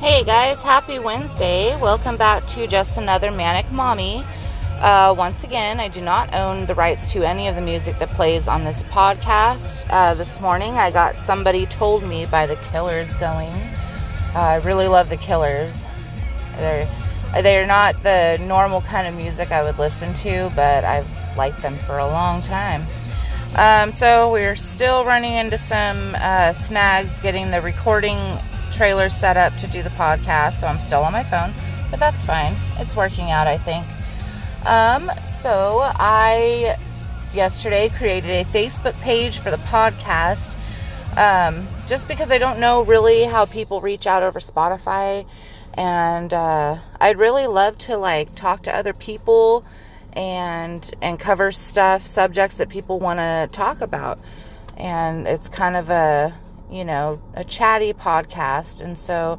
Hey guys, happy Wednesday. Welcome back to Just Another Manic Mommy. Uh, once again, I do not own the rights to any of the music that plays on this podcast. Uh, this morning, I got Somebody Told Me by the Killers going. Uh, I really love the Killers. They're, they're not the normal kind of music I would listen to, but I've liked them for a long time. Um, so we're still running into some uh, snags getting the recording trailer set up to do the podcast, so I'm still on my phone, but that's fine. It's working out, I think. Um, so I yesterday created a Facebook page for the podcast. Um, just because I don't know really how people reach out over Spotify, and uh, I'd really love to like talk to other people and and cover stuff subjects that people want to talk about and it's kind of a you know, a chatty podcast. And so,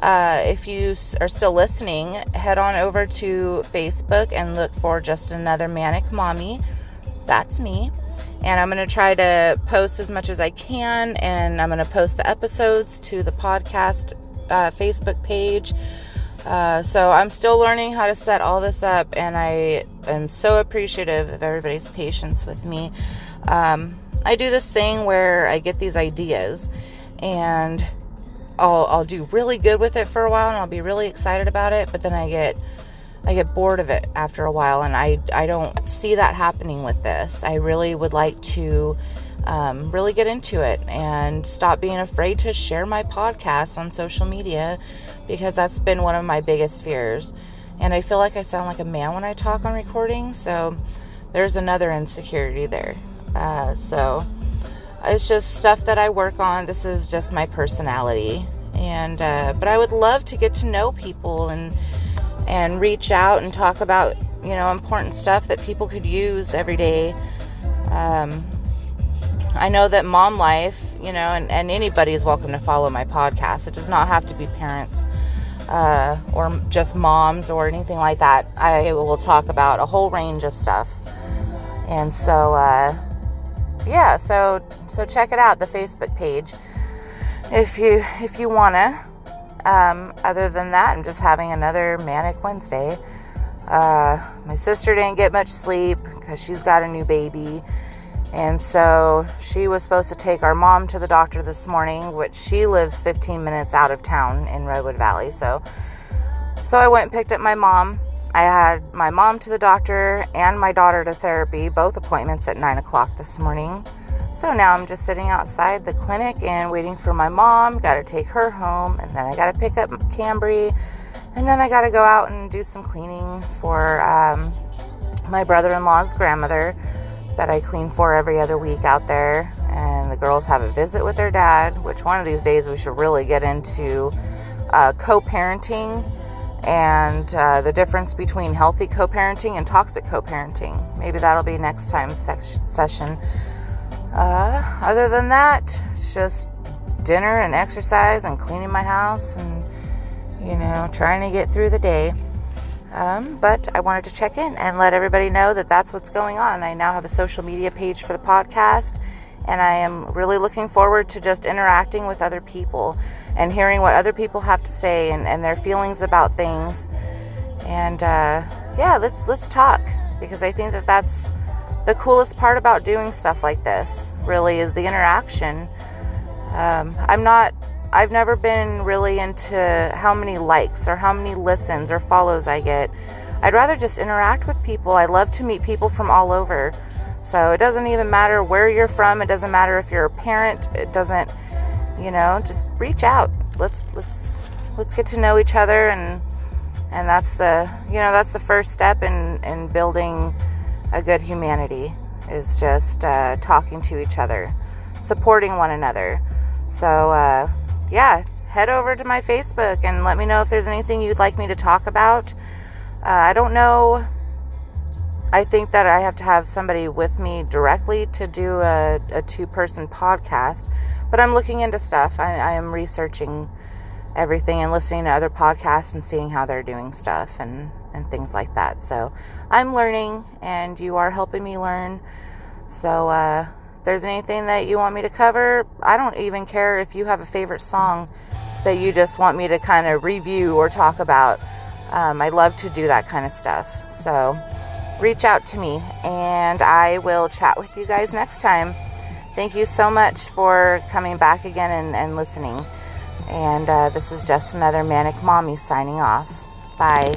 uh, if you are still listening, head on over to Facebook and look for just another manic mommy. That's me. And I'm going to try to post as much as I can. And I'm going to post the episodes to the podcast uh, Facebook page. Uh, so I'm still learning how to set all this up, and I am so appreciative of everybody's patience with me. Um, I do this thing where I get these ideas and I'll I'll do really good with it for a while and I'll be really excited about it, but then I get I get bored of it after a while and I I don't see that happening with this. I really would like to um, really get into it and stop being afraid to share my podcast on social media because that's been one of my biggest fears. And I feel like I sound like a man when I talk on recording, so there's another insecurity there. Uh, so it's just stuff that I work on. This is just my personality, and uh, but I would love to get to know people and and reach out and talk about you know important stuff that people could use every day. Um, I know that mom life, you know, and, and anybody is welcome to follow my podcast. It does not have to be parents uh, or just moms or anything like that. I will talk about a whole range of stuff. And so, uh, yeah, so so check it out, the Facebook page, if you if you wanna. Um, other than that, I'm just having another manic Wednesday. Uh, my sister didn't get much sleep because she's got a new baby. And so she was supposed to take our mom to the doctor this morning, which she lives 15 minutes out of town in Redwood Valley. So, so I went and picked up my mom I had my mom to the doctor and my daughter to therapy, both appointments at 9 o'clock this morning. So now I'm just sitting outside the clinic and waiting for my mom. Got to take her home, and then I got to pick up Cambry, and then I got to go out and do some cleaning for um, my brother in law's grandmother that I clean for every other week out there. And the girls have a visit with their dad, which one of these days we should really get into uh, co parenting and uh, the difference between healthy co parenting and toxic co parenting. Maybe that'll be next time's session. Uh, other than that, it's just dinner and exercise and cleaning my house and, you know, trying to get through the day. Um, but I wanted to check in and let everybody know that that's what's going on. I now have a social media page for the podcast, and I am really looking forward to just interacting with other people and hearing what other people have to say and, and their feelings about things. And uh, yeah, let's let's talk because I think that that's the coolest part about doing stuff like this. Really, is the interaction. Um, I'm not. I've never been really into how many likes or how many listens or follows I get. I'd rather just interact with people. I love to meet people from all over. So it doesn't even matter where you're from. It doesn't matter if you're a parent. It doesn't you know, just reach out. Let's let's let's get to know each other and and that's the you know that's the first step in in building a good humanity is just uh, talking to each other, supporting one another. So uh, yeah, head over to my Facebook and let me know if there's anything you'd like me to talk about. Uh, I don't know. I think that I have to have somebody with me directly to do a, a two person podcast but I'm looking into stuff. I, I am researching everything and listening to other podcasts and seeing how they're doing stuff and, and things like that. So I'm learning and you are helping me learn. So uh, if there's anything that you want me to cover, I don't even care if you have a favorite song. that you just want me to kind of review or talk about. Um, I love to do that kind of stuff. So reach out to me and I will chat with you guys next time. Thank you so much for coming back again and, and listening. And uh, this is just another Manic Mommy signing off. Bye.